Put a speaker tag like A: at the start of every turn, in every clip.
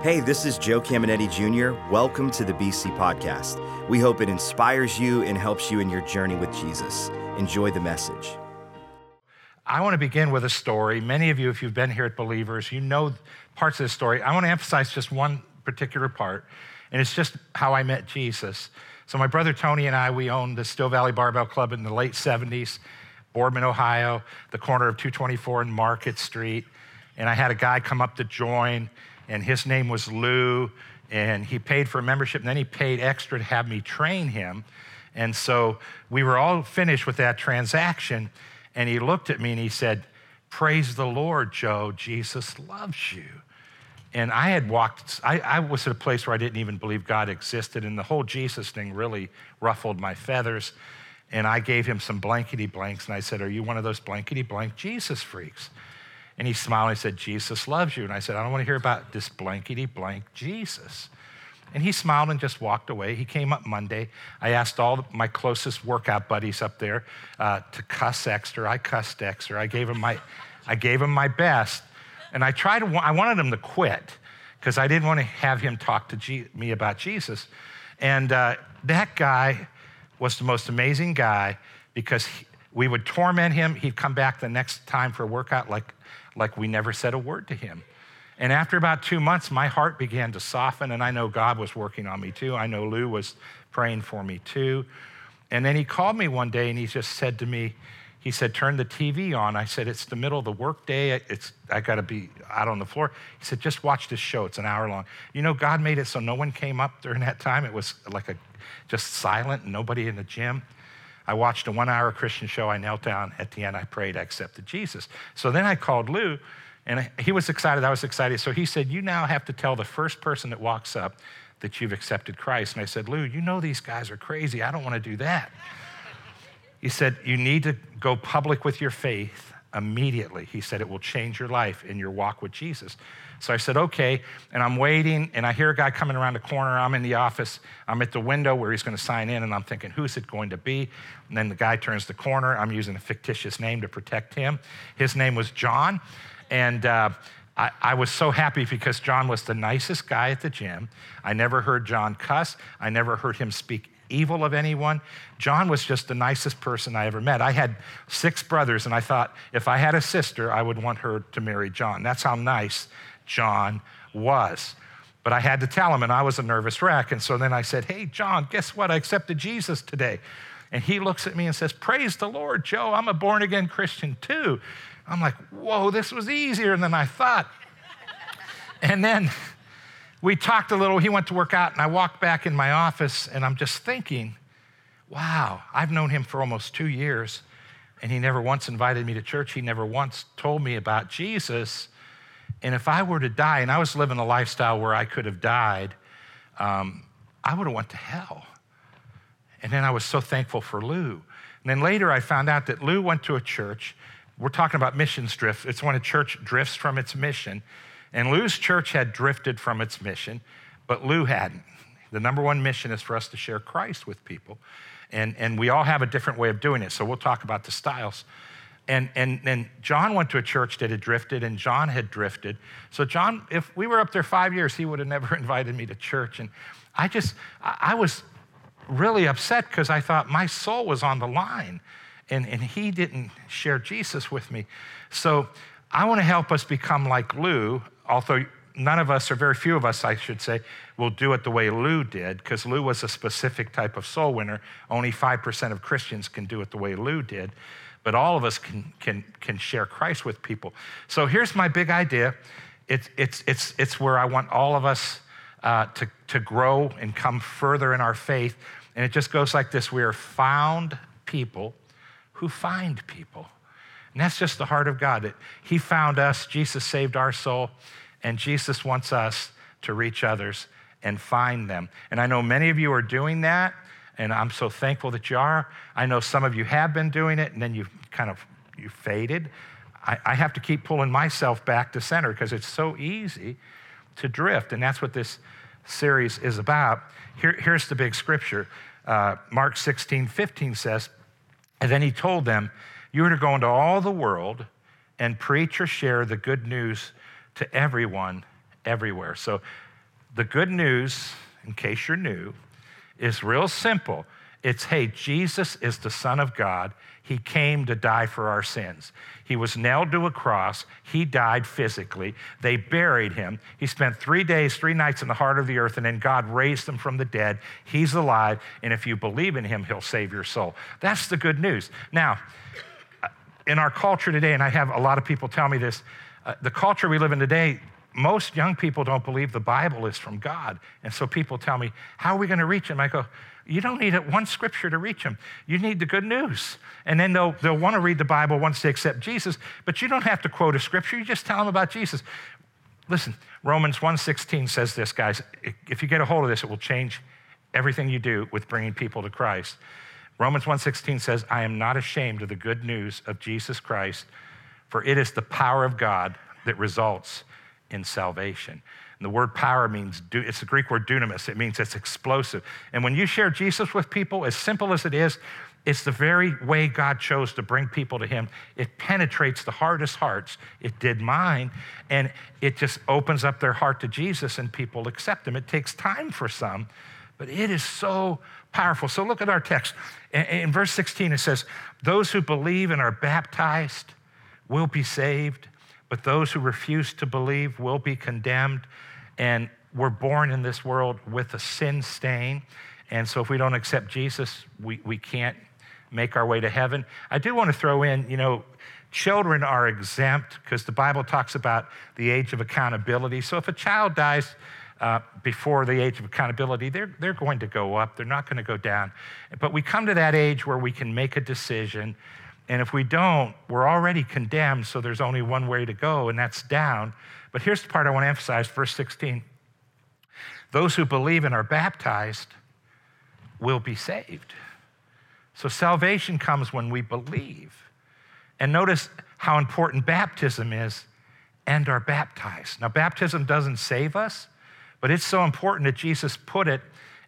A: Hey, this is Joe Caminiti Jr. Welcome to the BC Podcast. We hope it inspires you and helps you in your journey with Jesus. Enjoy the message.
B: I want to begin with a story. Many of you, if you've been here at Believers, you know parts of the story. I want to emphasize just one particular part, and it's just how I met Jesus. So, my brother Tony and I, we owned the Steel Valley Barbell Club in the late 70s, Boardman, Ohio, the corner of 224 and Market Street. And I had a guy come up to join, and his name was Lou, and he paid for a membership, and then he paid extra to have me train him. And so we were all finished with that transaction, and he looked at me and he said, Praise the Lord, Joe, Jesus loves you. And I had walked, I, I, was at a place where I didn't even believe God existed, and the whole Jesus thing really ruffled my feathers. And I gave him some blankety blanks, and I said, Are you one of those blankety blank Jesus freaks? And he smiled and he said, Jesus loves you. And I said, I don't want to hear about this blankety blank Jesus. And he smiled and just walked away. He came up Monday. I asked all my closest workout buddies up there uh, to cuss Exter. I cussed Exter. I gave him my, I gave him my best. And I tried to, I wanted him to quit because I didn't want to have him talk to G, me about Jesus. And uh, that guy was the most amazing guy because he, we would torment him. He'd come back the next time for a workout like like we never said a word to him. And after about two months, my heart began to soften, and I know God was working on me too. I know Lou was praying for me too. And then he called me one day and he just said to me, he said, turn the TV on. I said, it's the middle of the workday. It's, I got to be out on the floor. He said, just watch this show. It's an hour long. You know, God made it so no one came up during that time. It was like a, just silent, nobody in the gym. I watched a one hour Christian show. I knelt down. At the end, I prayed, I accepted Jesus. So then I called Lou, and he was excited. I was excited. So he said, You now have to tell the first person that walks up that you've accepted Christ. And I said, Lou, you know these guys are crazy. I don't want to do that. He said, You need to go public with your faith immediately. He said, It will change your life in your walk with Jesus. So I said, okay. And I'm waiting, and I hear a guy coming around the corner. I'm in the office. I'm at the window where he's going to sign in, and I'm thinking, who's it going to be? And then the guy turns the corner. I'm using a fictitious name to protect him. His name was John. And uh, I, I, was so happy because John was the nicest guy at the gym. I never heard John cuss, I never heard him speak evil of anyone. John was just the nicest person I ever met. I had six brothers, and I thought if I had a sister, I would want her to marry John. That's how nice John was. But I had to tell him, and I was a nervous wreck. And so then I said, Hey, John, guess what? I accepted Jesus today. And he looks at me and says, Praise the Lord, Joe. I'm a born again Christian too. I'm like, Whoa, this was easier than I thought. and then we talked a little. He went to work out, and I walked back in my office, and I'm just thinking, Wow, I've known him for almost two years, and he never once invited me to church. He never once told me about Jesus. And if I were to die, and I was living a lifestyle where I could have died, um, I would have went to hell. And then I was so thankful for Lou. And then later I found out that Lou went to a church. We're talking about missions drift. It's when a church drifts from its mission. And Lou's church had drifted from its mission, but Lou hadn't. The number one mission is for us to share Christ with people. And, and we all have a different way of doing it. So we'll talk about the styles. And, and, and John went to a church that had drifted, and John had drifted. So, John, if we were up there five years, he would have never invited me to church. And I just, I was really upset because I thought my soul was on the line, and, and he didn't share Jesus with me. So, I want to help us become like Lou, although none of us, or very few of us, I should say, will do it the way Lou did, because Lou was a specific type of soul winner. Only 5% of Christians can do it the way Lou did but all of us can, can, can share Christ with people. So here's my big idea it's, it's, it's, it's where I want all of us uh, to, to grow and come further in our faith. And it just goes like this We are found people who find people. And that's just the heart of God. That he found us, Jesus saved our soul, and Jesus wants us to reach others and find them. And I know many of you are doing that, and I'm so thankful that you are. I know some of you have been doing it, and then you kind of you faded. I, I have to keep pulling myself back to center because it's so easy to drift, and that's what this series is about. Here, here's the big scripture. Uh, Mark 16, 15 says, and then he told them, You are to go into all the world and preach or share the good news to everyone everywhere. So the good news, in case you're new, is real simple. It's hey, Jesus is the Son of God. He came to die for our sins. He was nailed to a cross. He died physically. They buried him. He spent three days, three nights in the heart of the earth, and then God raised him from the dead. He's alive, and if you believe in him, he'll save your soul. That's the good news. Now, in our culture today, and I have a lot of people tell me this, uh, the culture we live in today, most young people don't believe the Bible is from God. And so people tell me, How are we going to reach them? I go, You don't need one scripture to reach them. You need the good news. And then they'll, they'll want to read the Bible once they accept Jesus, but you don't have to quote a scripture. You just tell them about Jesus. Listen, Romans 1.16 says this, guys. If you get a hold of this, it will change everything you do with bringing people to Christ. Romans 1:16 says, "I am not ashamed of the good news of Jesus Christ, for it is the power of God that results in salvation." And the word power means, it's the Greek word dunamis. It means it's explosive. And when you share Jesus with people, as simple as it is, it's the very way God chose to bring people to Him. It penetrates the hardest hearts. It did mine, and it just opens up their heart to Jesus, and people accept Him. It takes time for some, but it is so powerful. So look at our text. In verse 16, it says, Those who believe and are baptized will be saved, but those who refuse to believe will be condemned. And we're born in this world with a sin stain. And so if we don't accept Jesus, we, we can't make our way to heaven. I do want to throw in, you know, children are exempt because the Bible talks about the age of accountability. So if a child dies, uh, before the age of accountability, they're, they're going to go up. They're not going to go down. But we come to that age where we can make a decision. And if we don't, we're already condemned, so there's only one way to go, and that's down. But here's the part I want to emphasize verse 16. Those who believe and are baptized will be saved. So salvation comes when we believe. And notice how important baptism is and are baptized. Now, baptism doesn't save us, but it's so important that Jesus put it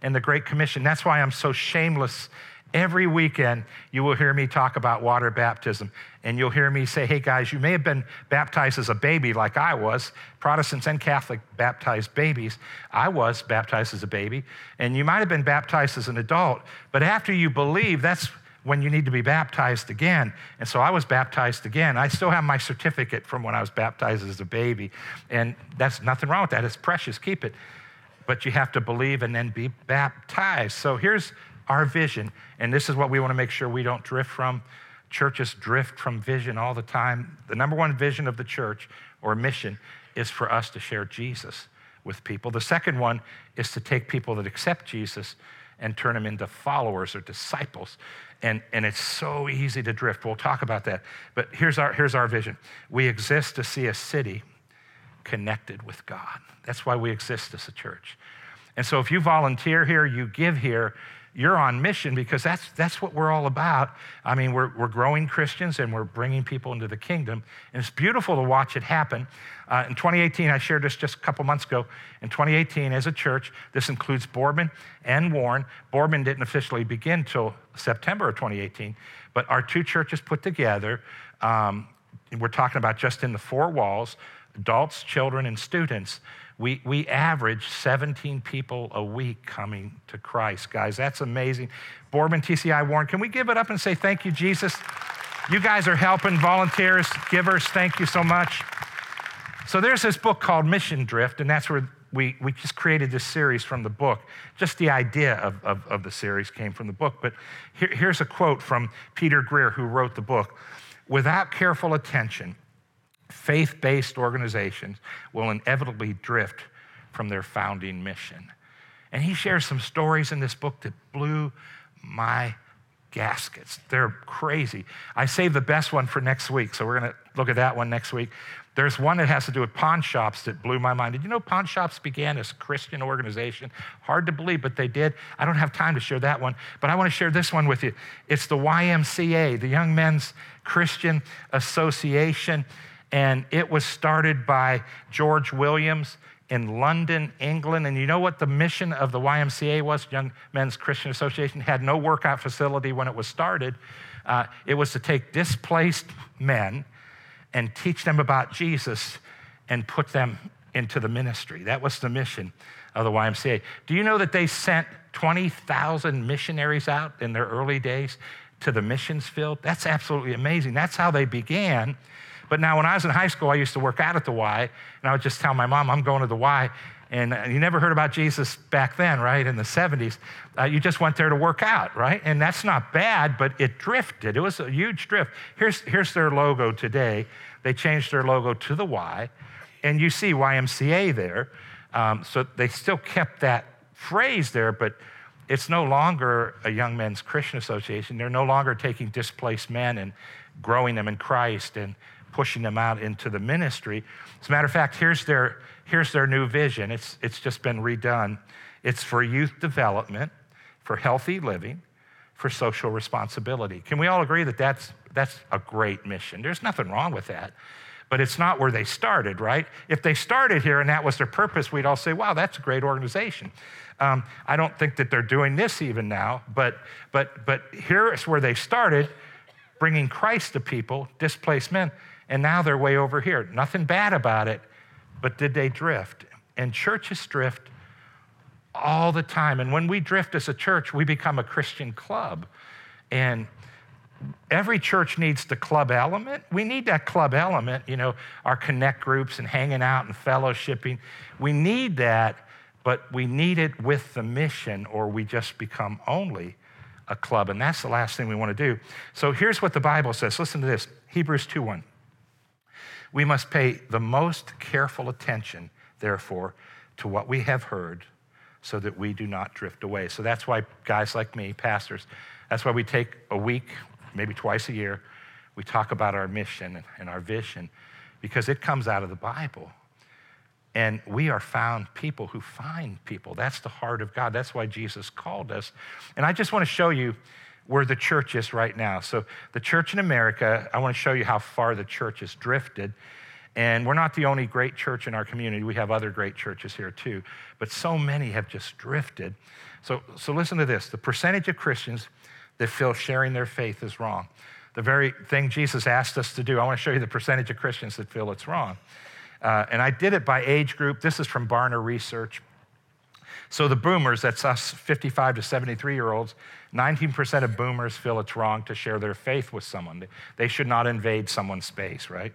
B: in the Great Commission. That's why I'm so shameless. Every weekend, you will hear me talk about water baptism. And you'll hear me say, hey guys, you may have been baptized as a baby like I was. Protestants and Catholic baptized babies. I was baptized as a baby. And you might have been baptized as an adult. But after you believe, that's when you need to be baptized again. And so I was baptized again. I still have my certificate from when I was baptized as a baby. And that's nothing wrong with that. It's precious. Keep it. But you have to believe and then be baptized. So here's our vision. And this is what we want to make sure we don't drift from. Churches drift from vision all the time. The number one vision of the church or mission is for us to share Jesus with people. The second one is to take people that accept Jesus and turn them into followers or disciples. And, and it's so easy to drift. We'll talk about that. But here's our, here's our vision we exist to see a city connected with God. That's why we exist as a church. And so if you volunteer here, you give here, you're on mission because that's, that's what we're all about. I mean, we're, we're growing Christians and we're bringing people into the kingdom. And it's beautiful to watch it happen. Uh, in 2018, I shared this just a couple months ago. In 2018, as a church, this includes Boardman and Warren. Boardman didn't officially begin till September of 2018, but our two churches put together, um, we're talking about just in the four walls, adults, children, and students we, we average 17 people a week coming to Christ, guys. That's amazing. Boardman, TCI, Warren, can we give it up and say thank you, Jesus? You guys are helping, volunteers, givers, thank you so much. So there's this book called Mission Drift, and that's where we, we just created this series from the book. Just the idea of, of, of the series came from the book. But here, here's a quote from Peter Greer, who wrote the book Without careful attention, faith based organizations will inevitably drift from their founding mission. And he shares some stories in this book that blew my gaskets. They're crazy. I saved the best one for next week, so we're going to look at that one next week. There's one that has to do with pawn shops that blew my mind. Did you know pawn shops began as a Christian organization? Hard to believe, but they did. I don't have time to share that one, but I want to share this one with you. It's the YMCA, the Young Men's Christian Association and it was started by George Williams in London, England. And you know what the mission of the YMCA was? Young Men's Christian Association had no workout facility when it was started. Uh, it was to take displaced men and teach them about Jesus and put them into the ministry. That was the mission of the YMCA. Do you know that they sent 20,000 missionaries out in their early days to the missions field? That's absolutely amazing. That's how they began. But now, when I was in high school, I used to work out at the Y, and I would just tell my mom, I'm going to the Y. And you never heard about Jesus back then, right, in the 70s. Uh, you just went there to work out, right? And that's not bad, but it drifted. It was a huge drift. Here's, here's their logo today. They changed their logo to the Y, and you see YMCA there. Um, so they still kept that phrase there, but it's no longer a young men's Christian association. They're no longer taking displaced men and growing them in Christ and pushing them out into the ministry. As a matter of fact, here's their, here's their new vision. It's, it's just been redone. It's for youth development, for healthy living, for social responsibility. Can we all agree that that's, that's a great mission? There's nothing wrong with that. But it's not where they started, right? If they started here and that was their purpose, we'd all say, wow, that's a great organization. Um, I don't think that they're doing this even now, but, but, but here is where they started bringing Christ to people, displaced men, and now they're way over here. Nothing bad about it, but did they drift? And churches drift all the time. And when we drift as a church, we become a Christian club. And every church needs the club element. We need that club element, you know, our connect groups and hanging out and fellowshipping. We need that, but we need it with the mission, or we just become only a club. And that's the last thing we want to do. So here's what the Bible says. Listen to this Hebrews 2 1. We must pay the most careful attention, therefore, to what we have heard so that we do not drift away. So that's why guys like me, pastors, that's why we take a week, maybe twice a year, we talk about our mission and our vision because it comes out of the Bible. And we are found people who find people. That's the heart of God. That's why Jesus called us. And I just want to show you where the church is right now. So, the church in America, I want to show you how far the church has drifted. And we're not the only great church in our community. We have other great churches here too. But so many have just drifted. So, so listen to this the percentage of Christians that feel sharing their faith is wrong. The very thing Jesus asked us to do, I want to show you the percentage of Christians that feel it's wrong. Uh, and I did it by age group. This is from Barna Research. So the boomers, that's us 55 to 73 year olds, 19% of boomers feel it's wrong to share their faith with someone. They should not invade someone's space, right?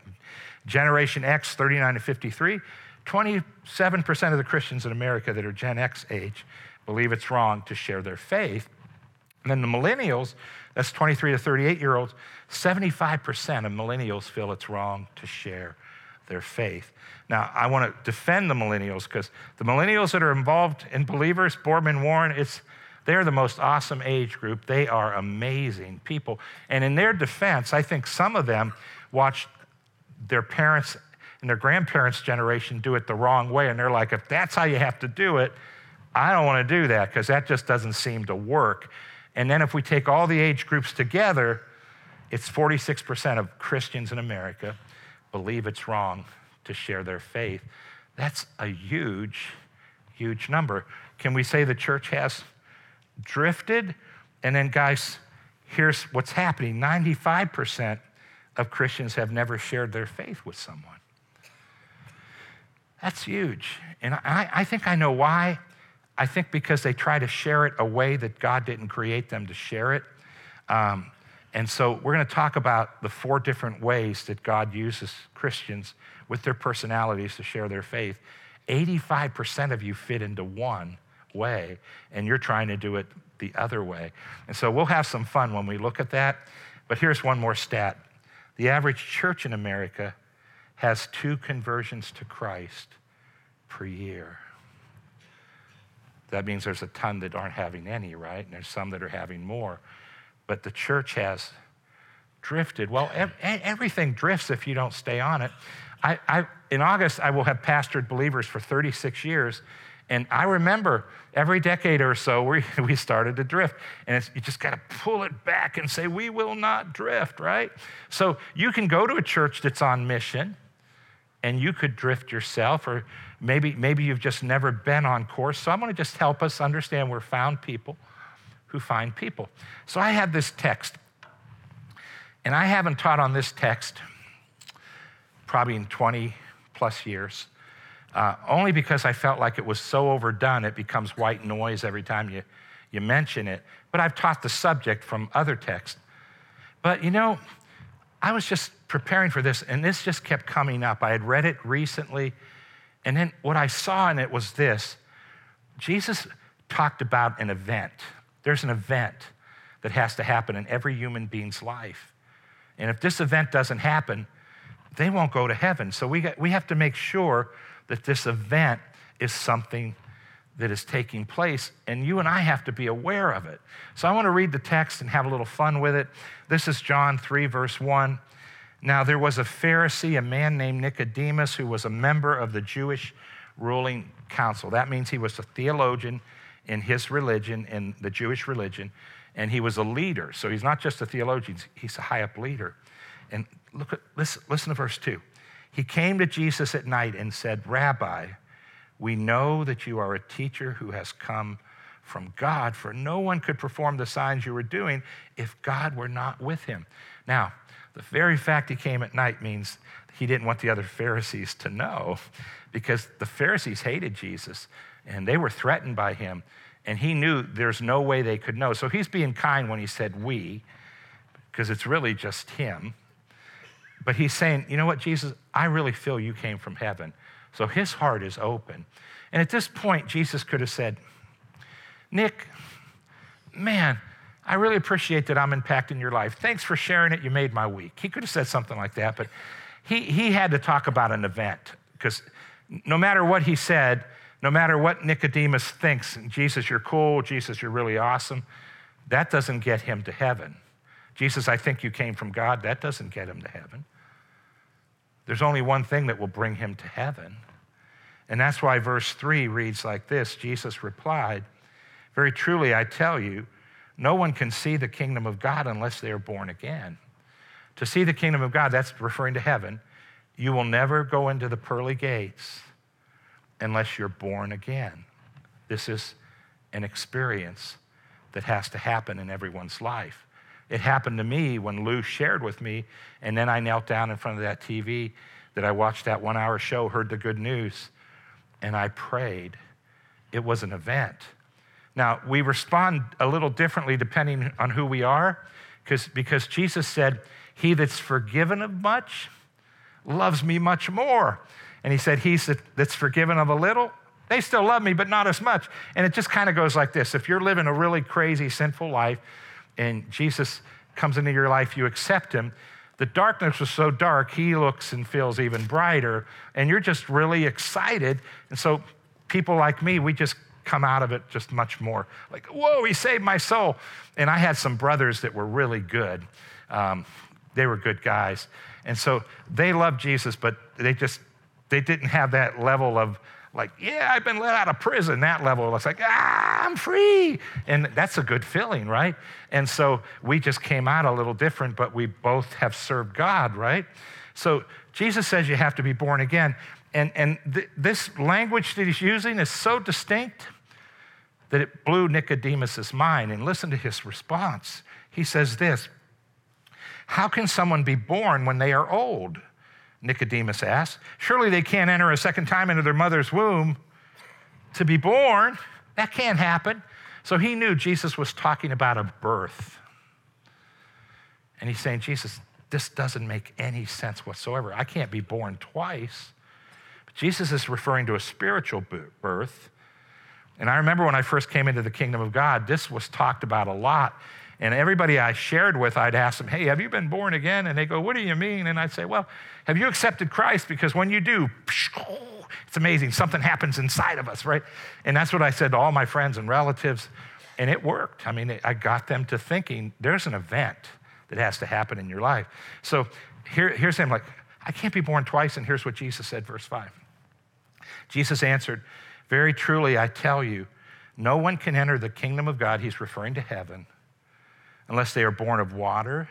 B: Generation X, 39 to 53, 27% of the Christians in America that are Gen X age believe it's wrong to share their faith. And then the millennials, that's 23 to 38 year olds, 75% of millennials feel it's wrong to share their faith. Now, I want to defend the millennials because the millennials that are involved in believers, Boardman Warren, it's they're the most awesome age group. They are amazing people. And in their defense, I think some of them watched their parents and their grandparents' generation do it the wrong way. And they're like, if that's how you have to do it, I don't want to do that because that just doesn't seem to work. And then if we take all the age groups together, it's 46% of Christians in America believe it's wrong to share their faith. That's a huge, huge number. Can we say the church has drifted? And then, guys, here's what's happening 95% of Christians have never shared their faith with someone. That's huge. And I, I think I know why. I think because they try to share it a way that God didn't create them to share it. Um, and so we're going to talk about the four different ways that God uses Christians with their personalities to share their faith. 85% of you fit into one way, and you're trying to do it the other way. And so we'll have some fun when we look at that. But here's one more stat the average church in America has two conversions to Christ per year. That means there's a ton that aren't having any, right? And there's some that are having more. But the church has drifted. Well, everything drifts if you don't stay on it. I, I, in August, I will have pastored believers for 36 years. And I remember every decade or so, we, we started to drift. And you just got to pull it back and say, we will not drift, right? So you can go to a church that's on mission and you could drift yourself, or maybe, maybe you've just never been on course. So I'm going to just help us understand we're found people who find people. So I had this text, and I haven't taught on this text probably in 20 plus years. Uh, only because I felt like it was so overdone, it becomes white noise every time you, you mention it. But I've taught the subject from other texts. But you know, I was just preparing for this, and this just kept coming up. I had read it recently, and then what I saw in it was this Jesus talked about an event. There's an event that has to happen in every human being's life. And if this event doesn't happen, they won't go to heaven. So we, got, we have to make sure that this event is something that is taking place, and you and I have to be aware of it. So I want to read the text and have a little fun with it. This is John 3, verse 1. Now there was a Pharisee, a man named Nicodemus, who was a member of the Jewish ruling council. That means he was a theologian in his religion, in the Jewish religion, and he was a leader. So he's not just a theologian, he's a high up leader. And look at, listen, listen to verse 2. He came to Jesus at night and said, Rabbi, we know that you are a teacher who has come from God, for no one could perform the signs you were doing if God were not with him. Now, the very fact he came at night means he didn't want the other Pharisees to know because the Pharisees hated Jesus and they were threatened by him. And he knew there's no way they could know. So he's being kind when he said we, because it's really just him. But he's saying, you know what, Jesus, I really feel you came from heaven. So his heart is open. And at this point, Jesus could have said, Nick, man, I really appreciate that I'm impacting your life. Thanks for sharing it. You made my week. He could have said something like that, but he, he had to talk about an event because no matter what he said, no matter what Nicodemus thinks, Jesus, you're cool, Jesus, you're really awesome, that doesn't get him to heaven. Jesus, I think you came from God, that doesn't get him to heaven. There's only one thing that will bring him to heaven. And that's why verse 3 reads like this Jesus replied, Very truly, I tell you, no one can see the kingdom of God unless they are born again. To see the kingdom of God, that's referring to heaven, you will never go into the pearly gates unless you're born again. This is an experience that has to happen in everyone's life. It happened to me when Lou shared with me, and then I knelt down in front of that TV that I watched that one hour show, heard the good news, and I prayed. It was an event. Now, we respond a little differently depending on who we are, because because Jesus said, He that's forgiven of much loves me much more. And he said, He that's forgiven of a little, they still love me, but not as much. And it just kind of goes like this if you're living a really crazy, sinful life, and Jesus comes into your life, you accept him. The darkness was so dark, he looks and feels even brighter, and you're just really excited. And so, people like me, we just come out of it just much more like, whoa, he saved my soul. And I had some brothers that were really good. Um, they were good guys. And so they loved Jesus, but they just, they didn't have that level of like, yeah, I've been let out of prison, that level. It's like, ah, I'm free. And that's a good feeling, right? And so we just came out a little different, but we both have served God, right? So Jesus says you have to be born again. And, and th- this language that he's using is so distinct that it blew Nicodemus's mind. And listen to his response. He says this How can someone be born when they are old? Nicodemus asked. Surely they can't enter a second time into their mother's womb to be born. That can't happen. So he knew Jesus was talking about a birth. And he's saying, Jesus, this doesn't make any sense whatsoever. I can't be born twice. But Jesus is referring to a spiritual birth. And I remember when I first came into the kingdom of God, this was talked about a lot and everybody I shared with, I'd ask them, Hey, have you been born again? And they go, What do you mean? And I'd say, Well, have you accepted Christ? Because when you do, it's amazing. Something happens inside of us, right? And that's what I said to all my friends and relatives. And it worked. I mean, I got them to thinking there's an event that has to happen in your life. So here, here's him like, I can't be born twice. And here's what Jesus said, verse 5. Jesus answered, Very truly, I tell you, no one can enter the kingdom of God, he's referring to heaven, unless they are born of water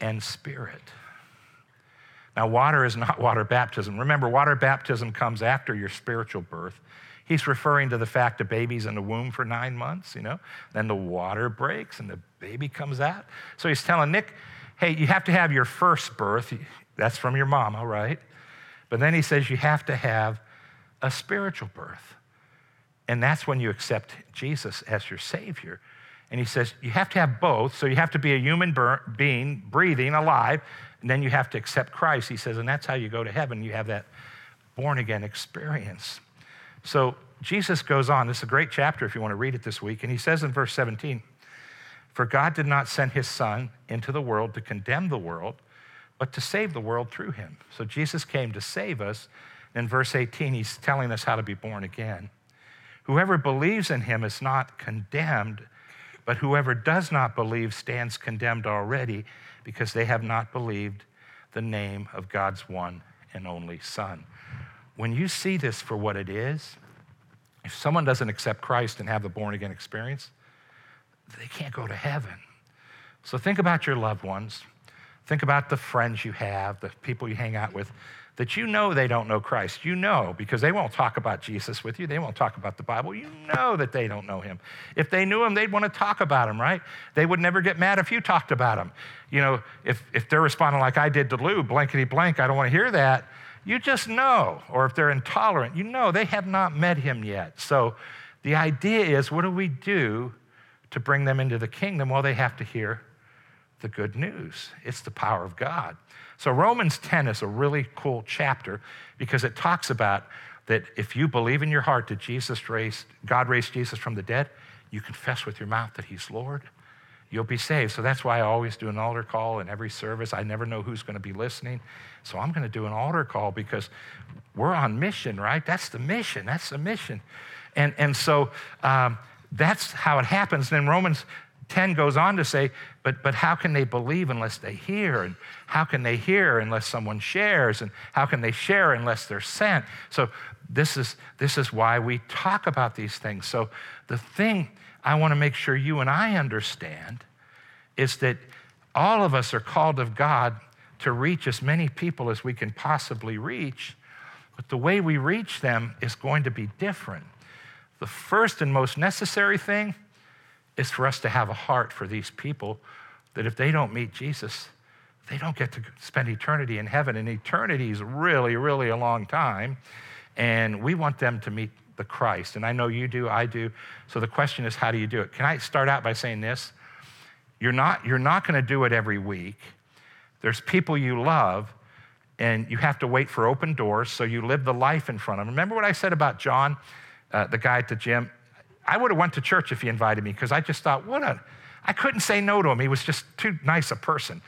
B: and spirit. Now, water is not water baptism. Remember, water baptism comes after your spiritual birth. He's referring to the fact a baby's in the womb for nine months, you know, then the water breaks and the baby comes out. So he's telling Nick, hey, you have to have your first birth. That's from your mama, right? But then he says you have to have a spiritual birth. And that's when you accept Jesus as your Savior. And he says you have to have both. So you have to be a human being, breathing, alive, and then you have to accept Christ. He says, and that's how you go to heaven. You have that born again experience. So Jesus goes on. This is a great chapter if you want to read it this week. And he says in verse 17, For God did not send his Son into the world to condemn the world, but to save the world through him. So Jesus came to save us. In verse 18, he's telling us how to be born again. Whoever believes in him is not condemned but whoever does not believe stands condemned already because they have not believed the name of God's one and only Son. When you see this for what it is, if someone doesn't accept Christ and have the born again experience, they can't go to heaven. So think about your loved ones. Think about the friends you have, the people you hang out with that you know they don't know Christ. You know because they won't talk about Jesus with you. They won't talk about the Bible. You know that they don't know him. If they knew him, they'd want to talk about him, right? They would never get mad if you talked about him. You know, if, if they're responding like I did to Lou, blankety blank, I don't want to hear that, you just know. Or if they're intolerant, you know they have not met him yet. So the idea is what do we do to bring them into the kingdom? Well, they have to hear the good news. It's the power of God. So, Romans 10 is a really cool chapter because it talks about that if you believe in your heart that Jesus raised, God raised Jesus from the dead, you confess with your mouth that He's Lord, you'll be saved. So that's why I always do an altar call in every service. I never know who's going to be listening. So I'm going to do an altar call because we're on mission, right? That's the mission. That's the mission. And, and so um, that's how it happens. And then Romans 10 goes on to say, but, but how can they believe unless they hear? And how can they hear unless someone shares? And how can they share unless they're sent? So this is, this is why we talk about these things. So the thing I want to make sure you and I understand is that all of us are called of God to reach as many people as we can possibly reach, but the way we reach them is going to be different. The first and most necessary thing is for us to have a heart for these people that if they don't meet Jesus, they don't get to spend eternity in heaven. And eternity is really, really a long time. And we want them to meet the Christ. And I know you do, I do. So the question is, how do you do it? Can I start out by saying this? You're not, you're not going to do it every week. There's people you love, and you have to wait for open doors, so you live the life in front of them. Remember what I said about John, uh, the guy at the gym? I would have went to church if he invited me because I just thought, what a, I couldn't say no to him. He was just too nice a person.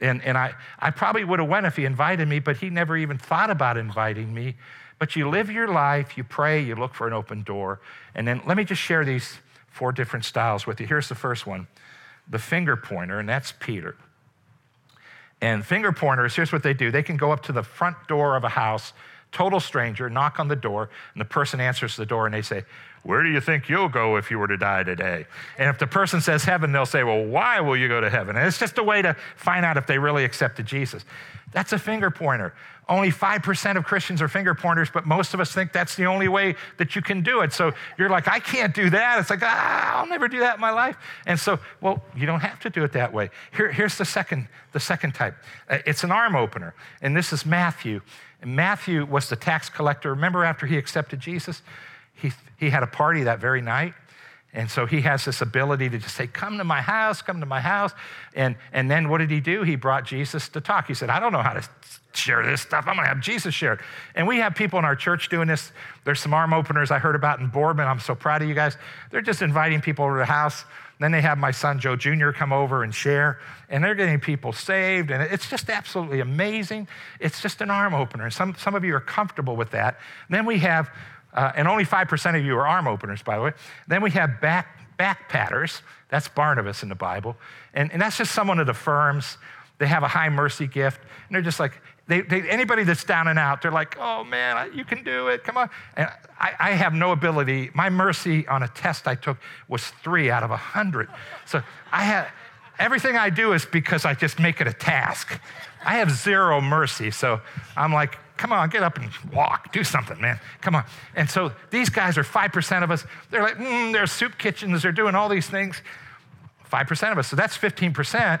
B: And, and I, I probably would have went if he invited me, but he never even thought about inviting me. But you live your life, you pray, you look for an open door. And then let me just share these four different styles with you. Here's the first one the finger pointer, and that's Peter. And finger pointers, here's what they do they can go up to the front door of a house, total stranger, knock on the door, and the person answers the door and they say, where do you think you'll go if you were to die today? And if the person says heaven, they'll say, Well, why will you go to heaven? And it's just a way to find out if they really accepted Jesus. That's a finger pointer. Only 5% of Christians are finger pointers, but most of us think that's the only way that you can do it. So you're like, I can't do that. It's like, ah, I'll never do that in my life. And so, well, you don't have to do it that way. Here, here's the second, the second type. Uh, it's an arm opener. And this is Matthew. And Matthew was the tax collector. Remember after he accepted Jesus? He, he had a party that very night. And so he has this ability to just say, Come to my house, come to my house. And, and then what did he do? He brought Jesus to talk. He said, I don't know how to share this stuff. I'm going to have Jesus share it. And we have people in our church doing this. There's some arm openers I heard about in Boardman. I'm so proud of you guys. They're just inviting people over to the house. Then they have my son Joe Jr. come over and share, and they're getting people saved. And it's just absolutely amazing. It's just an arm opener. Some, some of you are comfortable with that. And Then we have uh, and only 5% of you are arm openers, by the way. Then we have back, back patters. That's Barnabas in the Bible. And, and that's just someone that affirms. They have a high mercy gift. And they're just like, they, they, anybody that's down and out, they're like, oh man, you can do it. Come on. And I, I have no ability. My mercy on a test I took was three out of a 100. So I have, everything I do is because I just make it a task. I have zero mercy. So I'm like, Come on, get up and walk. Do something, man. Come on. And so these guys are 5% of us. They're like, mm, they're soup kitchens. They're doing all these things. 5% of us. So that's 15%.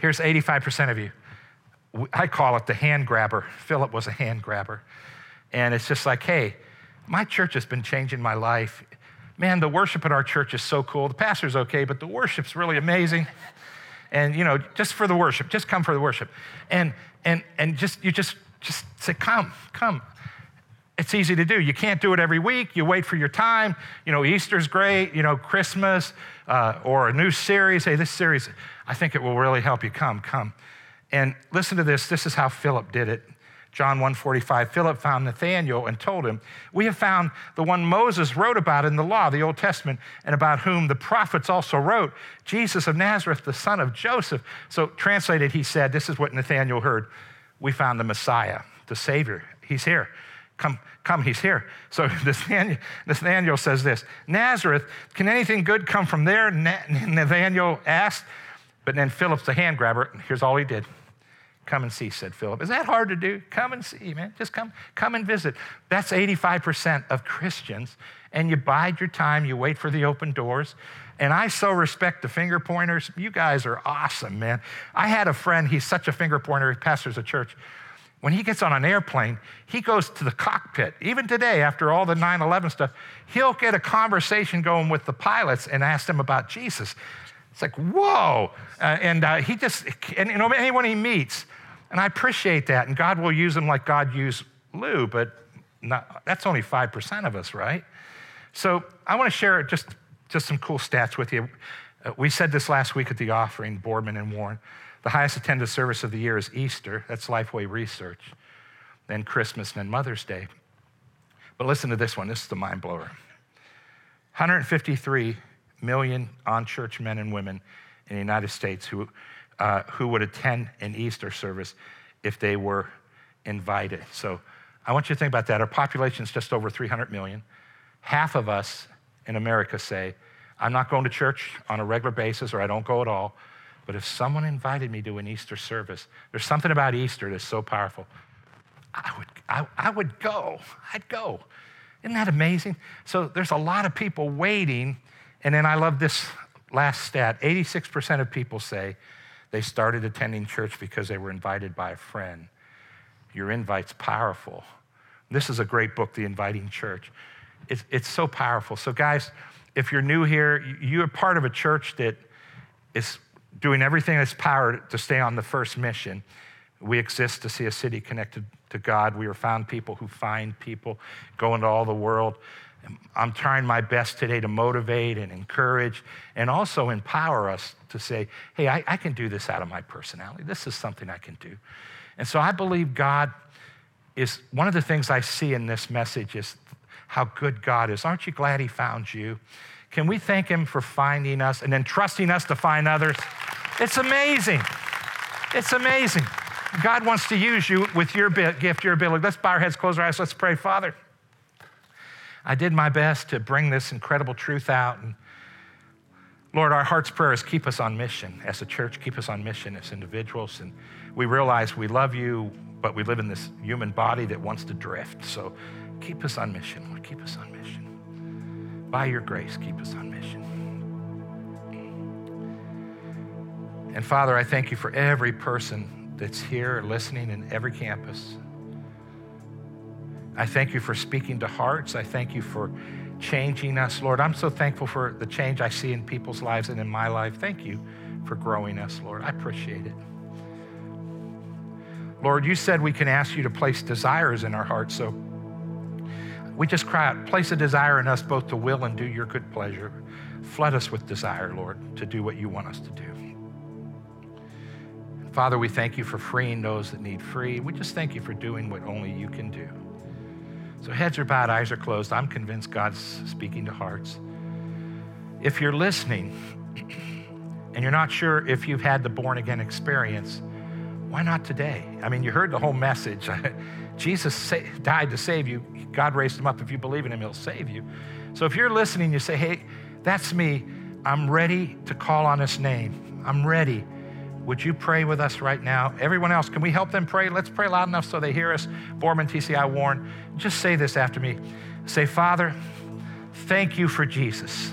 B: Here's 85% of you. I call it the hand grabber. Philip was a hand grabber. And it's just like, hey, my church has been changing my life. Man, the worship at our church is so cool. The pastor's okay, but the worship's really amazing. And you know, just for the worship, just come for the worship. And and and just you just just say, come, come. It's easy to do. You can't do it every week. You wait for your time. You know, Easter's great. You know, Christmas uh, or a new series. Hey, this series, I think it will really help you. Come, come. And listen to this. This is how Philip did it. John 1:45 Philip found Nathanael and told him, "We have found the one Moses wrote about in the law, the Old Testament, and about whom the prophets also wrote, Jesus of Nazareth, the son of Joseph." So translated, he said, this is what Nathanael heard. We found the Messiah, the Savior. He's here. Come, come, he's here. So Nathanael, Nathanael says this Nazareth, can anything good come from there? Nathanael asked. But then Philip's the hand grabber. Here's all he did. Come and see, said Philip. Is that hard to do? Come and see, man. Just come, come and visit. That's 85% of Christians. And you bide your time, you wait for the open doors. And I so respect the finger pointers. You guys are awesome, man. I had a friend, he's such a finger pointer, he pastors a church. When he gets on an airplane, he goes to the cockpit. Even today, after all the 9 11 stuff, he'll get a conversation going with the pilots and ask them about Jesus. It's like, whoa. Uh, and uh, he just, and you know, anyone he meets, and I appreciate that. And God will use him like God used Lou, but not, that's only 5% of us, right? So I want to share just, just some cool stats with you. Uh, we said this last week at the offering, Boardman and Warren. The highest attended service of the year is Easter. That's Lifeway Research. Then Christmas, and then Mother's Day. But listen to this one. This is the mind blower 153 million unchurched men and women in the United States who, uh, who would attend an Easter service if they were invited. So I want you to think about that. Our population is just over 300 million. Half of us in America say, I'm not going to church on a regular basis or I don't go at all. But if someone invited me to an Easter service, there's something about Easter that's so powerful. I would, I, I would go. I'd go. Isn't that amazing? So there's a lot of people waiting. And then I love this last stat 86% of people say they started attending church because they were invited by a friend. Your invite's powerful. This is a great book, The Inviting Church. It's, it's so powerful. So, guys, if you're new here, you're part of a church that is doing everything in its power to stay on the first mission. We exist to see a city connected to God. We are found people who find people, go into all the world. I'm trying my best today to motivate and encourage and also empower us to say, hey, I, I, can do this out of my personality. This is something I can do. And so I believe God is one of the things I see in this message is how good God is. Aren't you glad He found you? Can we thank Him for finding us and then trusting us to find others? It's amazing. It's amazing. God wants to use you with your gift, your ability. Let's bow our heads, close our eyes, let's pray. Father, I did my best to bring this incredible truth out. And Lord, our heart's prayer is keep us on mission as a church, keep us on mission as individuals. And we realize we love you, but we live in this human body that wants to drift. So keep us on mission. Lord, keep us on mission. By your grace, keep us on mission. And Father, I thank you for every person that's here listening in every campus. I thank you for speaking to hearts. I thank you for changing us, Lord. I'm so thankful for the change I see in people's lives and in my life. Thank you for growing us, Lord. I appreciate it. Lord, you said we can ask you to place desires in our hearts, so we just cry out, place a desire in us both to will and do your good pleasure. Flood us with desire, Lord, to do what you want us to do. Father, we thank you for freeing those that need free. We just thank you for doing what only you can do. So, heads are bowed, eyes are closed. I'm convinced God's speaking to hearts. If you're listening and you're not sure if you've had the born again experience, why not today? I mean, you heard the whole message. Jesus died to save you. God raised him up. If you believe in him, he'll save you. So if you're listening, you say, hey, that's me. I'm ready to call on his name. I'm ready. Would you pray with us right now? Everyone else, can we help them pray? Let's pray loud enough so they hear us. Boardman, TCI, Warren, just say this after me. Say, Father, thank you for Jesus.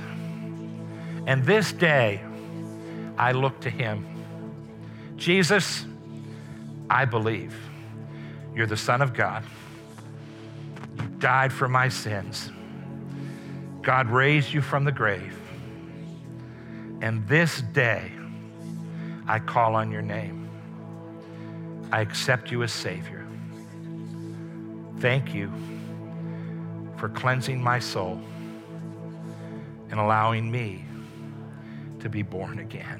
B: And this day, I look to him. Jesus, I believe. You're the Son of God. You died for my sins. God raised you from the grave. And this day, I call on your name. I accept you as Savior. Thank you for cleansing my soul and allowing me to be born again.